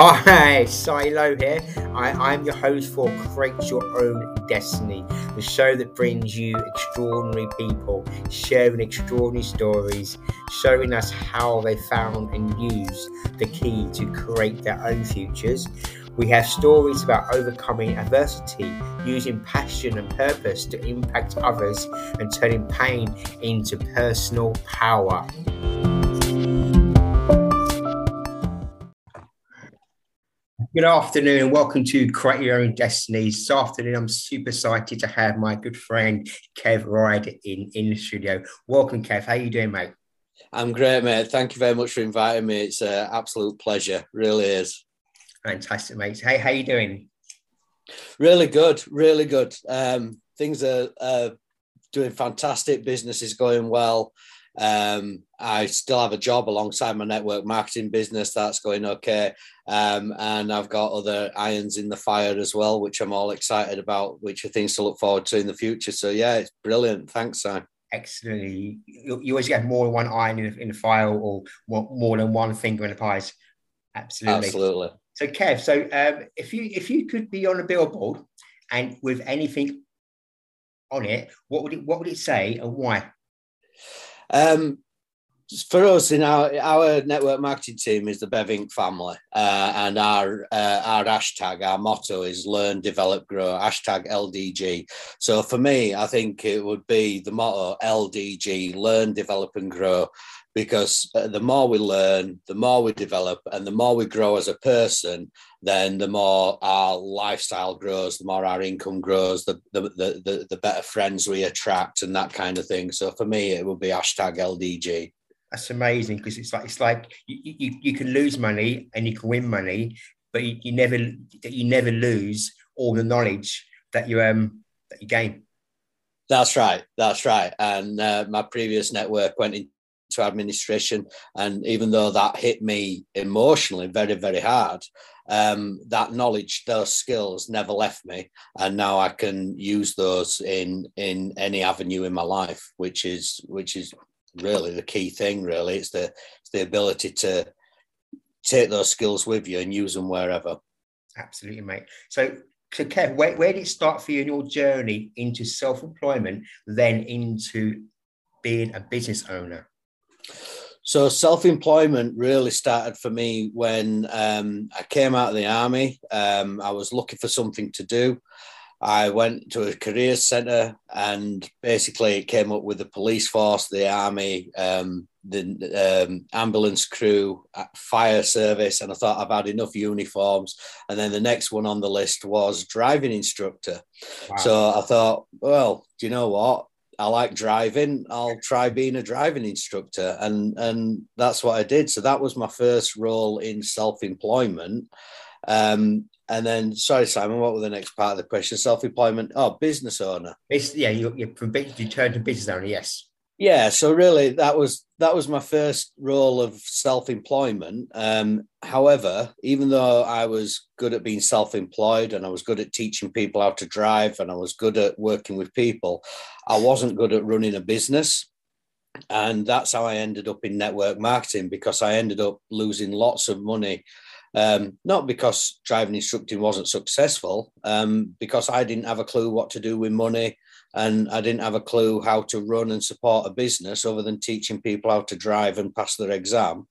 Hi, Si Lowe here. I, am your host for Create Your Own Destiny, the show that brings you extraordinary people sharing extraordinary stories, showing us how they found and used the key to create their own futures. We have stories about overcoming adversity, using passion and purpose to impact others, and turning pain into personal power. Good afternoon and welcome to Create Your Own Destiny. This afternoon, I'm super excited to have my good friend Kev Rider in, in the studio. Welcome, Kev. How are you doing, mate? I'm great, mate. Thank you very much for inviting me. It's an absolute pleasure. Really is. Fantastic, mate. Hey, how you doing? Really good. Really good. Um, things are uh, doing fantastic. Business is going well. Um, I still have a job alongside my network marketing business. That's going okay. Um, and I've got other irons in the fire as well, which I'm all excited about, which are things to look forward to in the future. So, yeah, it's brilliant. Thanks, Simon. Excellent. You, you, always get more than one iron in, in the fire or more, more, than one finger in the pies. Absolutely. Absolutely. So, Kev, so um, if you if you could be on a billboard and with anything on it, what would it what would it say and why? Um, for us in our our network marketing team is the Bevink family, uh, and our uh, our hashtag, our motto is learn, develop, grow. Hashtag LDG. So for me, I think it would be the motto LDG: learn, develop, and grow. Because uh, the more we learn, the more we develop, and the more we grow as a person, then the more our lifestyle grows, the more our income grows, the the the, the, the better friends we attract, and that kind of thing. So for me, it would be hashtag LDG that's amazing because it's like it's like you, you, you can lose money and you can win money, but you, you never you never lose all the knowledge that you um that you gain. That's right. That's right. And uh, my previous network went into administration, and even though that hit me emotionally very very hard, um, that knowledge, those skills never left me, and now I can use those in in any avenue in my life, which is which is really the key thing. Really, it's the it's the ability to take those skills with you and use them wherever. Absolutely, mate. So, so Kev, where, where did it start for you in your journey into self-employment, then into being a business owner? So self-employment really started for me when um, I came out of the army. Um, I was looking for something to do. I went to a career centre and basically came up with the police force, the army, um, the um, ambulance crew, uh, fire service, and I thought I've had enough uniforms. And then the next one on the list was driving instructor. Wow. So I thought, well, do you know what? I like driving. I'll try being a driving instructor, and and that's what I did. So that was my first role in self employment. Um, and then, sorry, Simon, what was the next part of the question? Self employment. Oh, business owner. It's, yeah, you, you you turn to business owner. Yes. Yeah. So really, that was that was my first role of self employment. Um, however, even though I was good at being self employed and I was good at teaching people how to drive and I was good at working with people, I wasn't good at running a business. And that's how I ended up in network marketing because I ended up losing lots of money um, not because driving instructing wasn't successful, um, because I didn't have a clue what to do with money and I didn't have a clue how to run and support a business other than teaching people how to drive and pass their exam.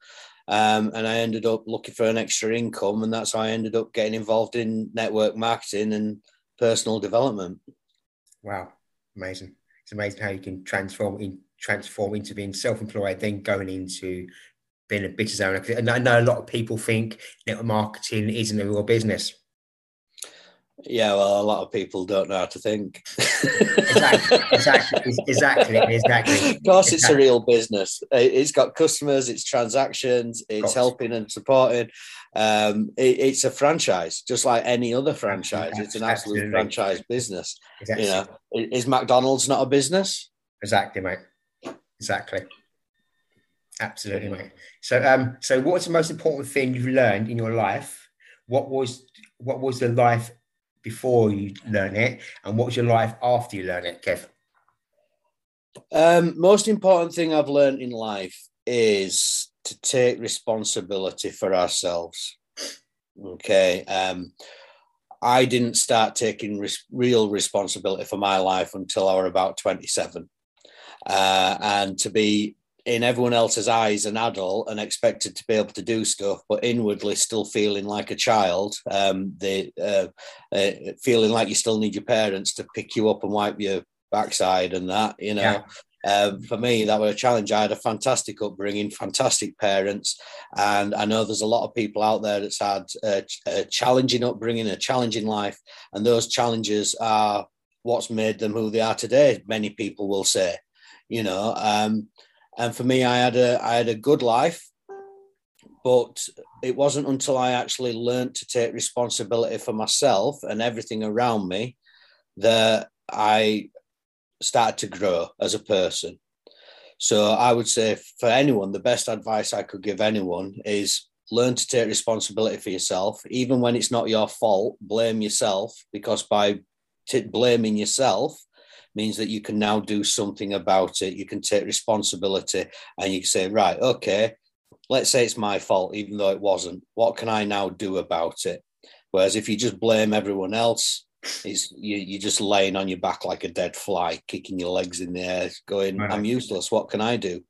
Um, and I ended up looking for an extra income, and that's how I ended up getting involved in network marketing and personal development. Wow, amazing! It's amazing how you can transform in transform into being self-employed, then going into being a business owner? And I know a lot of people think network marketing isn't a real business. Yeah, well, a lot of people don't know how to think. exactly, exactly, exactly, exactly. Of course, it's a real business. It's got customers, it's transactions, it's helping and supporting. Um, it, it's a franchise, just like any other franchise. It's an absolute Absolutely. franchise business. Exactly. You know, is McDonald's not a business? Exactly, mate. Exactly. Absolutely, mate. So, um, so what's the most important thing you've learned in your life? What was what was the life before you learn it, and what was your life after you learn it, Kev? Um, most important thing I've learned in life is to take responsibility for ourselves. Okay. Um, I didn't start taking res- real responsibility for my life until I was about 27. Uh, and to be in everyone else's eyes an adult and expected to be able to do stuff, but inwardly still feeling like a child, um, they, uh, uh, feeling like you still need your parents to pick you up and wipe your backside and that, you know. Yeah. Um, for me, that was a challenge. I had a fantastic upbringing, fantastic parents, and I know there's a lot of people out there that's had a, a challenging upbringing, a challenging life, and those challenges are what's made them who they are today. Many people will say, you know. Um, and for me, I had a I had a good life, but it wasn't until I actually learned to take responsibility for myself and everything around me that I started to grow as a person. So I would say for anyone, the best advice I could give anyone is learn to take responsibility for yourself, even when it's not your fault. Blame yourself because by t- blaming yourself means that you can now do something about it. You can take responsibility and you can say, right, okay, let's say it's my fault, even though it wasn't. What can I now do about it? Whereas if you just blame everyone else, is you, you're just laying on your back like a dead fly, kicking your legs in the air, going, right. I'm useless. What can I do?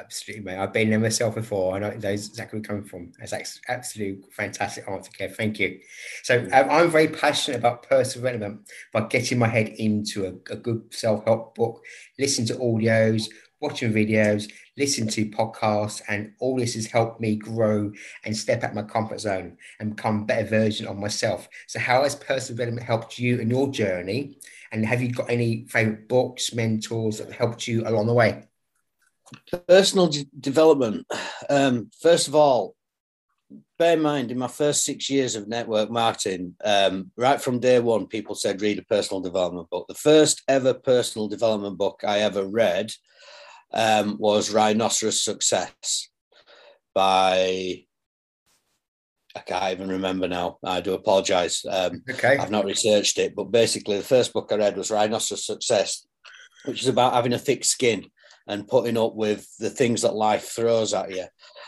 Absolutely, mate. I've been there myself before. I know exactly where you're coming from. That's absolutely fantastic answer, Kev. Thank you. So um, I'm very passionate about personal development by getting my head into a, a good self-help book, listening to audios, watching videos, listening to podcasts, and all this has helped me grow and step out my comfort zone and become a better version of myself. So, how has personal development helped you in your journey? And have you got any favorite books, mentors that helped you along the way? Personal development. Um, first of all, bear in mind, in my first six years of network marketing, um, right from day one, people said read a personal development book. The first ever personal development book I ever read um, was Rhinoceros Success by I can't even remember now. I do apologize. Um, okay. I've not researched it, but basically, the first book I read was Rhinoceros Success, which is about having a thick skin and putting up with the things that life throws at you.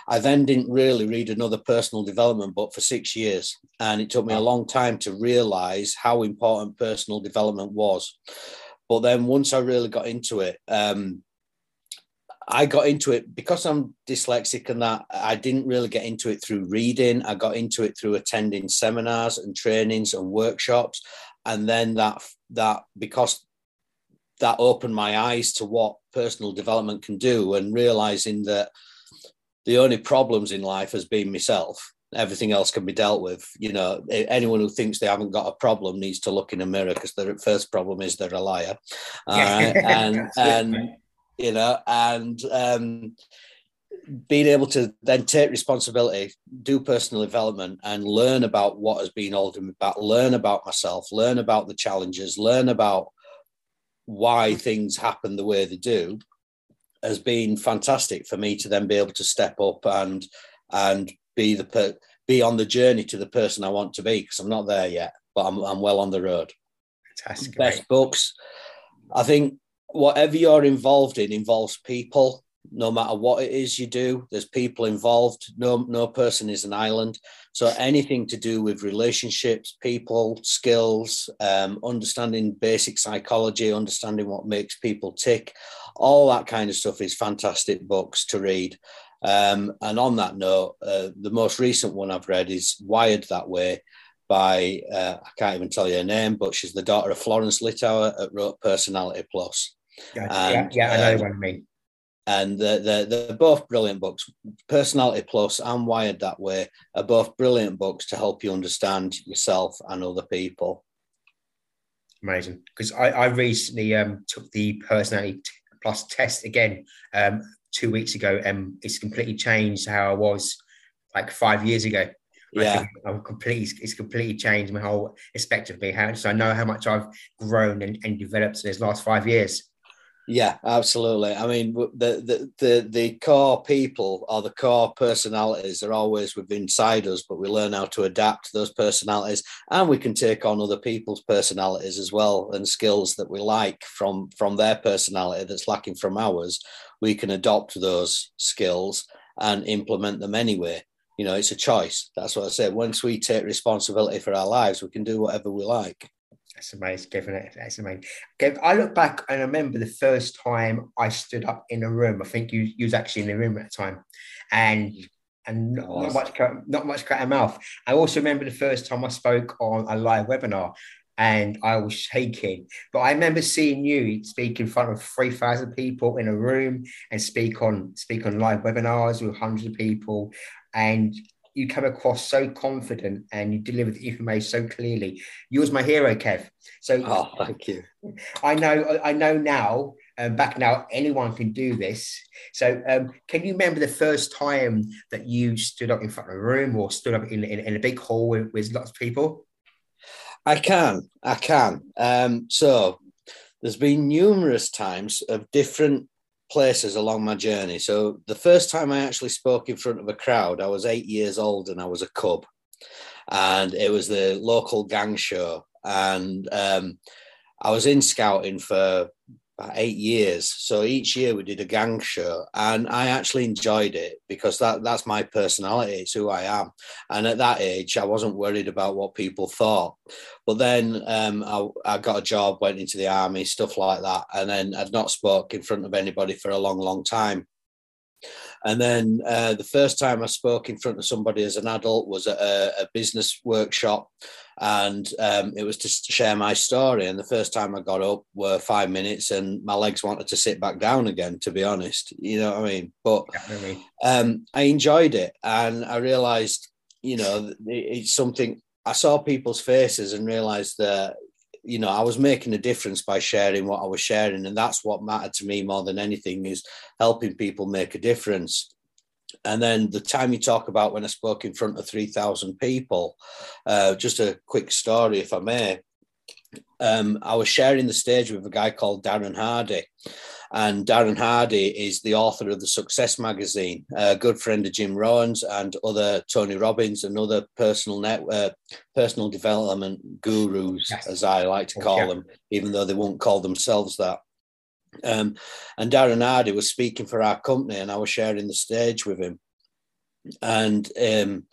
I then didn't really read another personal development book for six years. And it took me a long time to realize how important personal development was. But then once I really got into it, um, I got into it because I'm dyslexic and that I didn't really get into it through reading. I got into it through attending seminars and trainings and workshops. And then that that because that opened my eyes to what personal development can do and realizing that the only problems in life has been myself. Everything else can be dealt with. You know anyone who thinks they haven't got a problem needs to look in a mirror because their first problem is they're a liar. Uh, and and you know, and um, being able to then take responsibility, do personal development, and learn about what has been holding me back, learn about myself, learn about the challenges, learn about why things happen the way they do, has been fantastic for me to then be able to step up and and be the per- be on the journey to the person I want to be because I'm not there yet, but I'm I'm well on the road. Fantastic. Best books. I think whatever you're involved in involves people no matter what it is you do there's people involved no no person is an island so anything to do with relationships people skills um, understanding basic psychology understanding what makes people tick all that kind of stuff is fantastic books to read um, and on that note uh, the most recent one i've read is wired that way by uh, i can't even tell you her name but she's the daughter of florence littauer at wrote personality plus Gotcha. And, yeah, yeah, I know um, what I mean. And they're, they're both brilliant books. Personality Plus and Wired That Way are both brilliant books to help you understand yourself and other people. Amazing. Because I, I recently um, took the Personality Plus test again um, two weeks ago, and it's completely changed how I was like five years ago. Yeah, I'm completely. It's completely changed my whole aspect of me. How so I know how much I've grown and, and developed in these last five years. Yeah, absolutely. I mean, the, the the the core people or the core personalities are always within inside us, but we learn how to adapt to those personalities, and we can take on other people's personalities as well and skills that we like from from their personality that's lacking from ours. We can adopt those skills and implement them anyway. You know, it's a choice. That's what I said. Once we take responsibility for our lives, we can do whatever we like. That's amazing, Kevin. That's amazing. Kev, I look back and I remember the first time I stood up in a room. I think you, you was actually in the room at the time, and and not, not much not much cut mouth. I also remember the first time I spoke on a live webinar, and I was shaking. But I remember seeing you speak in front of three thousand people in a room and speak on speak on live webinars with hundreds of people, and you come across so confident and you deliver the information so clearly. You was my hero, Kev. So oh, thank you. I know I know now. Um, back now, anyone can do this. So, um, can you remember the first time that you stood up in front of a room or stood up in, in, in a big hall with, with lots of people? I can, I can. Um, so, there's been numerous times of different places along my journey. So the first time I actually spoke in front of a crowd, I was eight years old and I was a cub, and it was the local gang show, and um, I was in scouting for about eight years. So each year we did a gang show, and I actually enjoyed it because that that's my personality. It's who I am. And at that age, I wasn't worried about what people thought. But then um, I, I got a job, went into the army, stuff like that, and then I'd not spoke in front of anybody for a long, long time. And then uh, the first time I spoke in front of somebody as an adult was at a, a business workshop and um, it was to share my story. And the first time I got up were five minutes, and my legs wanted to sit back down again. To be honest, you know what I mean. But um, I enjoyed it, and I realised, you know, it's something. I saw people's faces and realised that you know i was making a difference by sharing what i was sharing and that's what mattered to me more than anything is helping people make a difference and then the time you talk about when I spoke in front of 3,000 people, uh, just a quick story, if I may. Um, I was sharing the stage with a guy called Darren Hardy. And Darren Hardy is the author of the Success magazine, a good friend of Jim Rohn's and other Tony Robbins and other personal net, uh, personal development gurus, yes. as I like to call them, even though they won't call themselves that. Um, and Darren Hardy was speaking for our company, and I was sharing the stage with him. And um,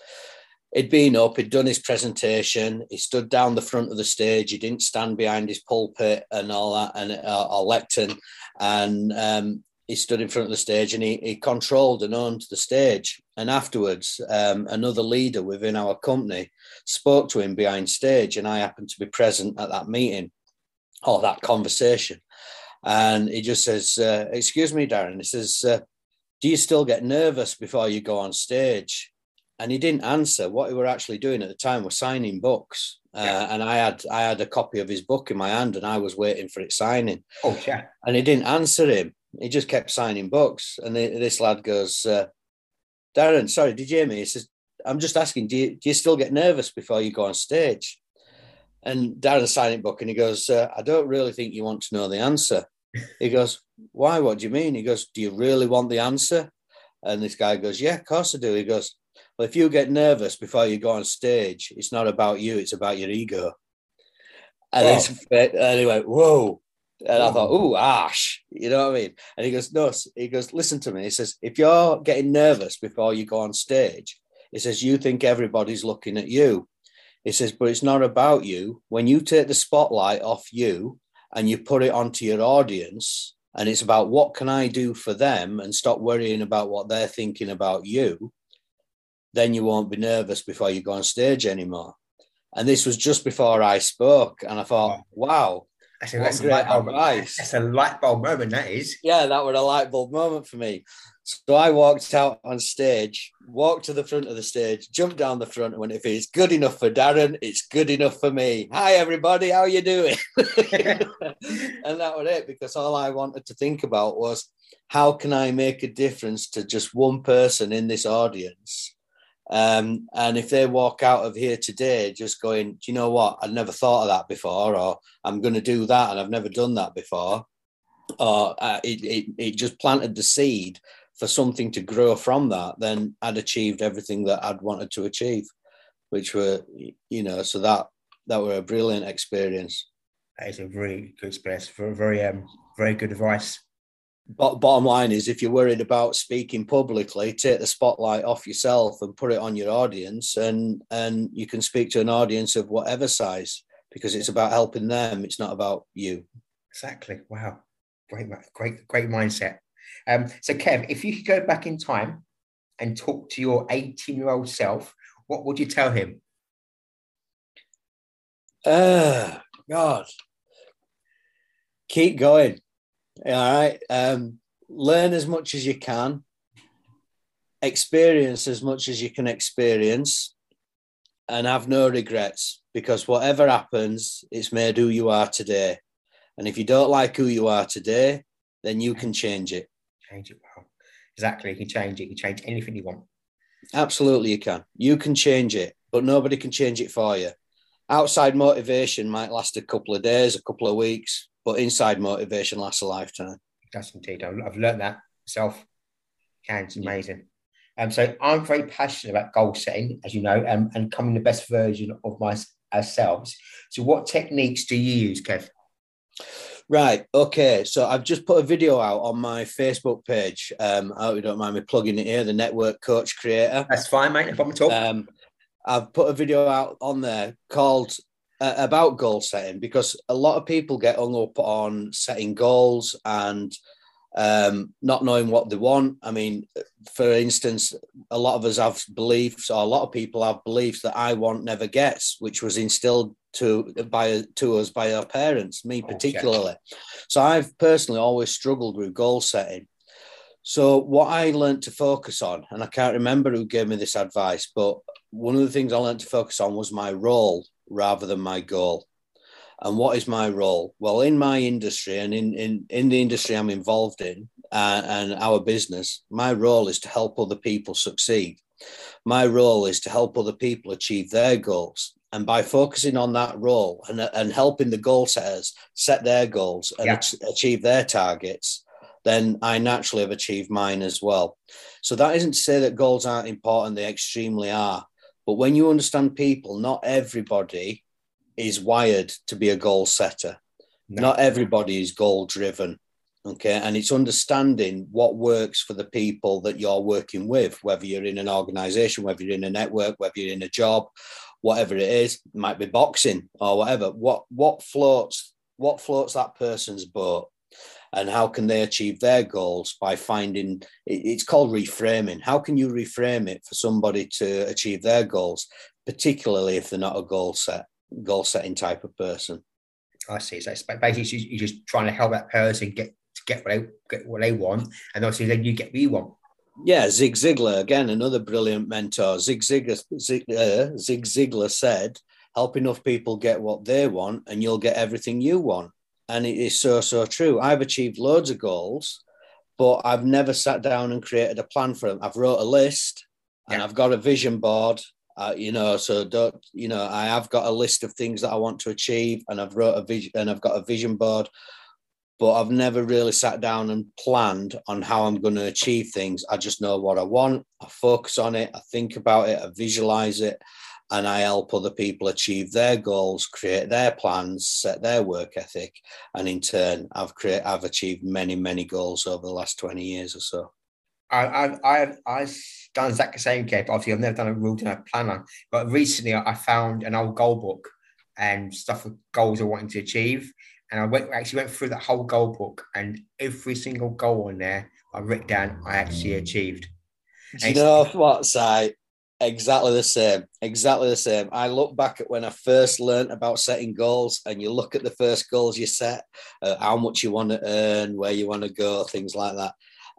he'd been up, he'd done his presentation, he stood down the front of the stage, he didn't stand behind his pulpit and all that, and uh, or lectern, and um, he stood in front of the stage and he, he controlled and owned the stage. And afterwards, um, another leader within our company spoke to him behind stage, and I happened to be present at that meeting or that conversation. And he just says, uh, Excuse me, Darren. He says, uh, Do you still get nervous before you go on stage? And he didn't answer. What we were actually doing at the time was signing books. Uh, and I had I had a copy of his book in my hand, and I was waiting for it signing. Oh yeah! And he didn't answer him. He just kept signing books. And this lad goes, uh, "Darren, sorry, did you hear me?" He says, "I'm just asking, do you, do you still get nervous before you go on stage?" And Darren signing book, and he goes, uh, "I don't really think you want to know the answer." He goes, Why? What do you mean? He goes, Do you really want the answer? And this guy goes, Yeah, of course I do. He goes, Well, if you get nervous before you go on stage, it's not about you, it's about your ego. And, oh. and he went, Whoa. And I thought, oh, Ash, you know what I mean? And he goes, no, he goes, listen to me. He says, if you're getting nervous before you go on stage, he says, you think everybody's looking at you. He says, but it's not about you. When you take the spotlight off you and you put it onto your audience and it's about what can I do for them and stop worrying about what they're thinking about you, then you won't be nervous before you go on stage anymore. And this was just before I spoke, and I thought, wow, that's a, that's a light bulb. That's a light bulb moment. That is. Yeah, that was a light bulb moment for me. So I walked out on stage, walked to the front of the stage, jumped down the front, and went, "If it's good enough for Darren, it's good enough for me." Hi, everybody. How are you doing? and that was it. Because all I wanted to think about was how can I make a difference to just one person in this audience um, and if they walk out of here today just going, do you know what? I'd never thought of that before, or I'm going to do that and I've never done that before, or uh, it, it, it just planted the seed for something to grow from that, then I'd achieved everything that I'd wanted to achieve, which were, you know, so that that were a brilliant experience. That is a really good experience. Very, very, um, very good advice. But bottom line is, if you're worried about speaking publicly, take the spotlight off yourself and put it on your audience, and and you can speak to an audience of whatever size because it's about helping them. It's not about you. Exactly. Wow. Great, great, great mindset. Um, so, Kev, if you could go back in time and talk to your 18 year old self, what would you tell him? Uh, God, keep going. All right. Um, learn as much as you can, experience as much as you can experience, and have no regrets because whatever happens, it's made who you are today. And if you don't like who you are today, then you can change it. Change it. Well, exactly. You can change it. You can change anything you want. Absolutely, you can. You can change it, but nobody can change it for you. Outside motivation might last a couple of days, a couple of weeks, but inside motivation lasts a lifetime. That's indeed. I've learned that myself. Can it's amazing. Um, so I'm very passionate about goal setting, as you know, um, and becoming the best version of my ourselves. So, what techniques do you use, Kev? Right. Okay. So I've just put a video out on my Facebook page. Um, I hope you don't mind me plugging it here. The Network Coach Creator. That's fine, mate. No problem at all. Um, I've put a video out on there called uh, about goal setting because a lot of people get hung up on setting goals and um, not knowing what they want. I mean, for instance, a lot of us have beliefs, or a lot of people have beliefs that I want never gets, which was instilled to by to us by our parents, me particularly. Okay. So I've personally always struggled with goal setting. So what I learned to focus on, and I can't remember who gave me this advice, but one of the things I learned to focus on was my role rather than my goal. And what is my role? Well, in my industry and in, in, in the industry I'm involved in uh, and our business, my role is to help other people succeed. My role is to help other people achieve their goals. And by focusing on that role and, and helping the goal setters set their goals and yeah. achieve their targets, then I naturally have achieved mine as well. So that isn't to say that goals aren't important, they extremely are. But when you understand people, not everybody is wired to be a goal setter. No. Not everybody is goal driven. Okay. And it's understanding what works for the people that you're working with, whether you're in an organization, whether you're in a network, whether you're in a job, whatever it is, it might be boxing or whatever. What what floats what floats that person's boat and how can they achieve their goals by finding it's called reframing how can you reframe it for somebody to achieve their goals particularly if they're not a goal set goal setting type of person. I see. So basically, you're just trying to help that person get to get what they get what they want, and obviously then you get what you want. Yeah, Zig Ziglar again, another brilliant mentor. Zig Ziglar, Zig, uh, Zig Ziglar said, "Help enough people get what they want, and you'll get everything you want." And it is so so true. I've achieved loads of goals, but I've never sat down and created a plan for them. I've wrote a list, and yeah. I've got a vision board, uh, you know, so don't, you know, I have got a list of things that I want to achieve, and I've wrote a vision, and I've got a vision board, but I've never really sat down and planned on how I'm going to achieve things. I just know what I want. I focus on it. I think about it. I visualize it, and I help other people achieve their goals, create their plans, set their work ethic, and in turn, I've create, I've achieved many, many goals over the last twenty years or so. I, I, I, I done exactly the same game. Obviously, I've never done a rule a planner, but recently I found an old goal book and stuff with goals I wanted to achieve. And I went actually went through that whole goal book, and every single goal on there I wrote down I actually achieved. Do you know what, Si? Exactly the same. Exactly the same. I look back at when I first learned about setting goals, and you look at the first goals you set, uh, how much you want to earn, where you want to go, things like that.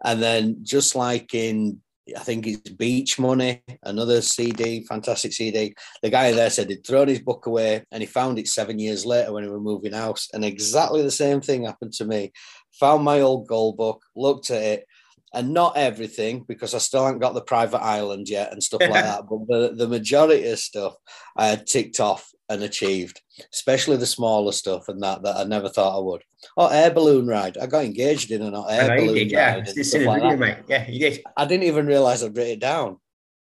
And then, just like in I think it's Beach Money, another CD, fantastic CD. The guy there said he'd thrown his book away and he found it seven years later when he was moving house. And exactly the same thing happened to me. Found my old goal book, looked at it, and not everything because I still haven't got the private island yet and stuff like that. But the, the majority of stuff I had ticked off and achieved, especially the smaller stuff and that that I never thought I would. Oh, air balloon ride. I got engaged in an air balloon did, yeah. ride. Yeah, like mate. Yeah, you did. I didn't even realize I'd written it down.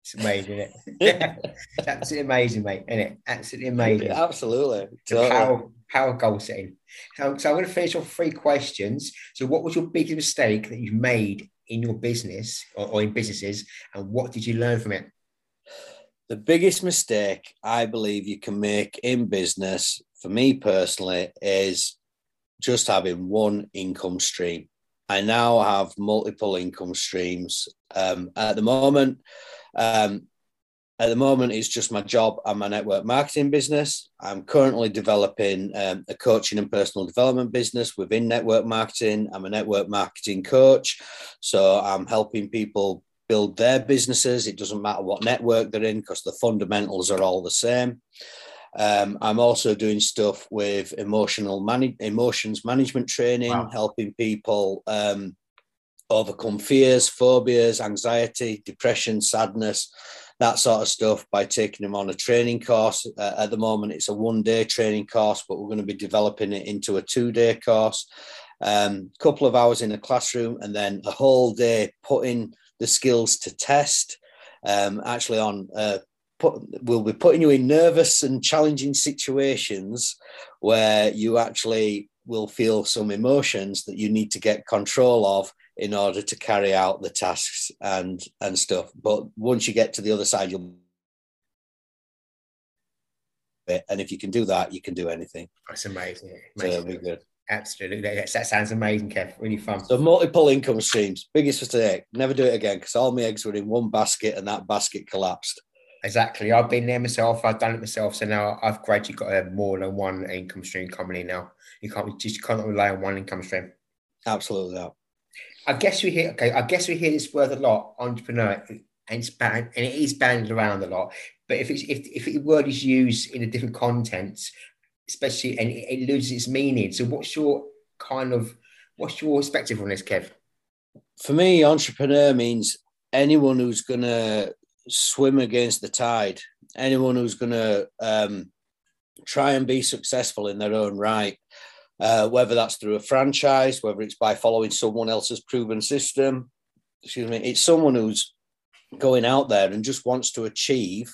It's amazing, isn't it? it's absolutely amazing, mate, isn't it? Absolutely amazing. Absolutely. The power, power goal setting. So, so I'm going to finish off three questions. So, what was your biggest mistake that you've made in your business or, or in businesses, and what did you learn from it? The biggest mistake I believe you can make in business, for me personally, is just having one income stream. I now have multiple income streams. Um, at the moment, um, at the moment, it's just my job and my network marketing business. I'm currently developing um, a coaching and personal development business within network marketing. I'm a network marketing coach. So I'm helping people build their businesses. It doesn't matter what network they're in because the fundamentals are all the same. Um, I'm also doing stuff with emotional man- emotions management training, wow. helping people um, overcome fears, phobias, anxiety, depression, sadness, that sort of stuff by taking them on a training course. Uh, at the moment, it's a one day training course, but we're going to be developing it into a two day course. A um, couple of hours in a classroom and then a whole day putting the skills to test. Um, actually, on uh, put, we'll be putting you in nervous and challenging situations where you actually will feel some emotions that you need to get control of in order to carry out the tasks and and stuff. But once you get to the other side, you'll and if you can do that, you can do anything. That's amazing. amazing. So be good. Absolutely. That, that sounds amazing, Kev. Really fun. So multiple income streams. Biggest mistake. Never do it again because all my eggs were in one basket and that basket collapsed. Exactly. I've been there myself. I've done it myself. So now I've gradually got a more than one income stream coming in now. You can't just can't rely on one income stream. Absolutely not. I guess we hear okay. I guess we hear this word a lot, entrepreneur, and it's and it is banded around a lot. But if it's if if the word is used in a different content, especially and it, it loses its meaning. So, what's your kind of what's your perspective on this, Kev? For me, entrepreneur means anyone who's going to swim against the tide, anyone who's going to um, try and be successful in their own right. Uh, whether that's through a franchise, whether it's by following someone else's proven system, excuse me, it's someone who's going out there and just wants to achieve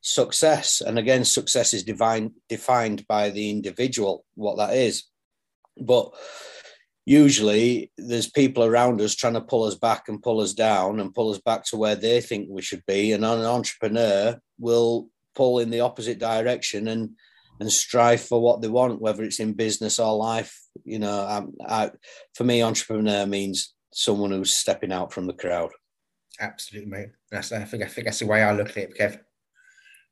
success. And again, success is divine, defined by the individual, what that is. But usually there's people around us trying to pull us back and pull us down and pull us back to where they think we should be. And an entrepreneur will pull in the opposite direction and and strive for what they want, whether it's in business or life. You know, I, I, for me, entrepreneur means someone who's stepping out from the crowd. Absolutely, mate. That's I think I think that's the way I look at it, Kev.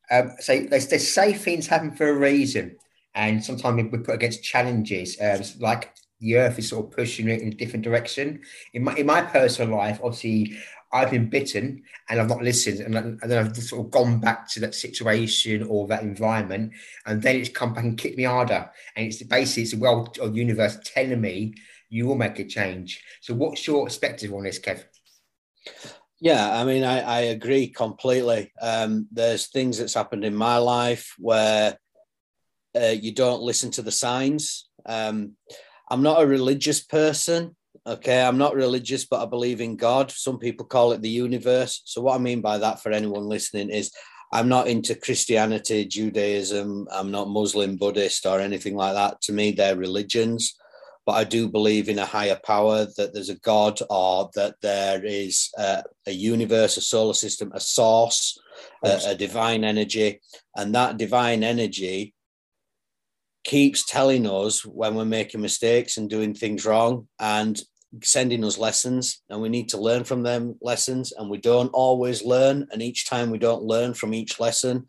Um, so they, they say things happen for a reason, and sometimes we put against challenges. Um, like the earth is sort of pushing it in a different direction. In my in my personal life, obviously, I've been bitten and I've not listened, and, and then I've sort of gone back to that situation or that environment, and then it's come back and kicked me harder. And it's basically it's the world or universe telling me you will make a change. So, what's your perspective on this, Kev? Yeah, I mean, I, I agree completely. Um, there's things that's happened in my life where uh, you don't listen to the signs. Um, I'm not a religious person. Okay, I'm not religious, but I believe in God. Some people call it the universe. So, what I mean by that for anyone listening is I'm not into Christianity, Judaism, I'm not Muslim, Buddhist, or anything like that. To me, they're religions but I do believe in a higher power, that there's a God or that there is a, a universe, a solar system, a source, a, a divine energy. And that divine energy keeps telling us when we're making mistakes and doing things wrong and sending us lessons and we need to learn from them lessons and we don't always learn and each time we don't learn from each lesson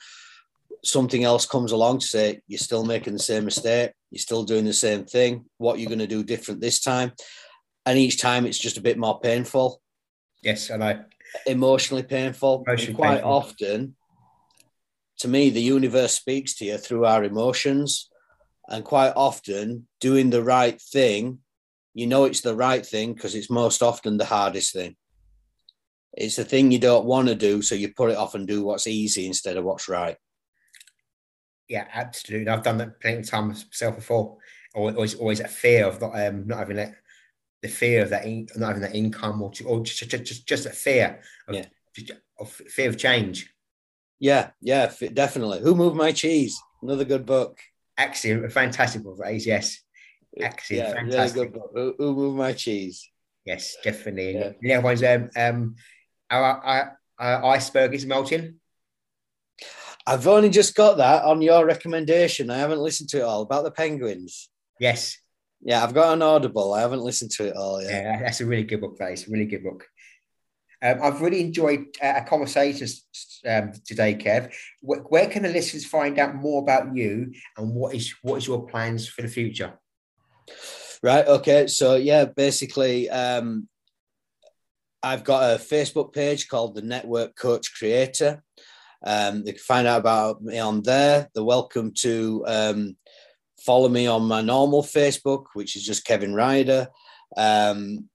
something else comes along to say you're still making the same mistake, you're still doing the same thing. What you're going to do different this time, and each time it's just a bit more painful. Yes, and I. Emotionally painful. Quite painful. often, to me, the universe speaks to you through our emotions, and quite often, doing the right thing, you know it's the right thing because it's most often the hardest thing. It's the thing you don't want to do, so you put it off and do what's easy instead of what's right. Yeah, absolutely. I've done that plenty of times myself before. Always, always a fear of not um, not having that, the fear of that, in, not having that income, or, or just, just just just a fear of, yeah. of fear of change. Yeah, yeah, definitely. Who moved my cheese? Another good book. Excellent, a fantastic book? Yes, excellent, yeah, fantastic. Really good book. Who, who, moved my cheese? Yes, definitely. Yeah. The other one's um, um, our, our, our iceberg is melting. I've only just got that on your recommendation. I haven't listened to it all about the penguins. Yes. Yeah, I've got an audible. I haven't listened to it all yet. Yeah, that's a really good book. That is a really good book. Um, I've really enjoyed uh, a conversation um, today, Kev. Where, where, can the listeners find out more about you and what is what is your plans for the future? Right. Okay. So yeah, basically, um, I've got a Facebook page called the Network Coach Creator. Um, they can find out about me on there. They're welcome to um, follow me on my normal Facebook, which is just Kevin Rider. Um,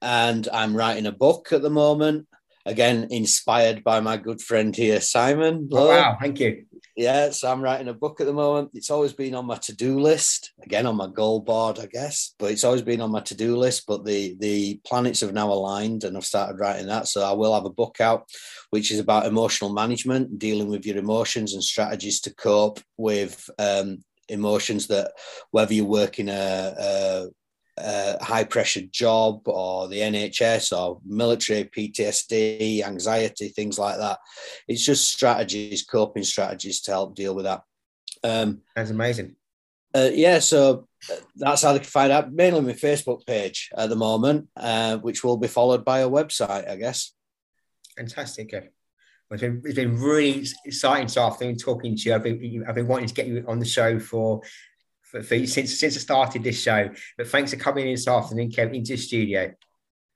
and I'm writing a book at the moment. Again, inspired by my good friend here, Simon. Oh, wow, thank you. Yeah, so I'm writing a book at the moment. It's always been on my to-do list, again on my goal board, I guess, but it's always been on my to-do list. But the the planets have now aligned, and I've started writing that. So I will have a book out, which is about emotional management, dealing with your emotions and strategies to cope with um, emotions that, whether you work in a, a a high pressure job or the NHS or military PTSD, anxiety, things like that. It's just strategies, coping strategies to help deal with that. Um, that's amazing. Uh, yeah, so uh, that's how they can find out. Mainly my Facebook page at the moment, uh, which will be followed by a website, I guess. Fantastic. It's been, it's been really exciting this afternoon talking to you. I've been, I've been wanting to get you on the show for for, for since since I started this show. But thanks for coming in this afternoon, Kevin, into the studio.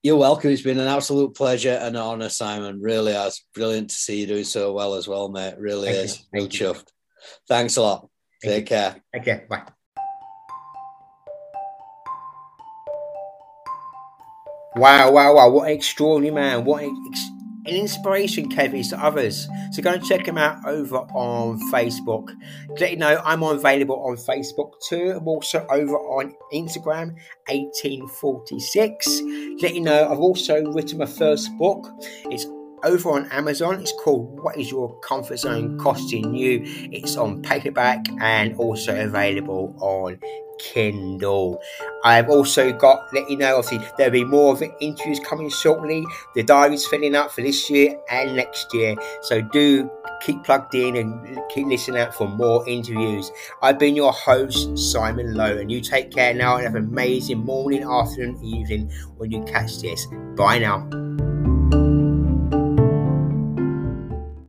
You're welcome. It's been an absolute pleasure and honor, Simon. Really has. Brilliant to see you doing so well as well, mate. Really Thank is. Real chuffed. Thanks a lot. Thank Take you. care. Okay. Bye. Wow, wow, wow. What an extraordinary man. What ex- an inspiration Kev is to others. So go and check him out over on Facebook. let you know I'm available on Facebook too. I'm also over on Instagram, 1846. let you know I've also written my first book. It's over on Amazon. It's called What is Your Comfort Zone Costing You? It's on paperback and also available on Kindle. I've also got, let you know, obviously, there'll be more of interviews coming shortly. The diary's filling up for this year and next year. So do keep plugged in and keep listening out for more interviews. I've been your host, Simon Lowe, and you take care now and have an amazing morning, afternoon, evening when you catch this. Bye now.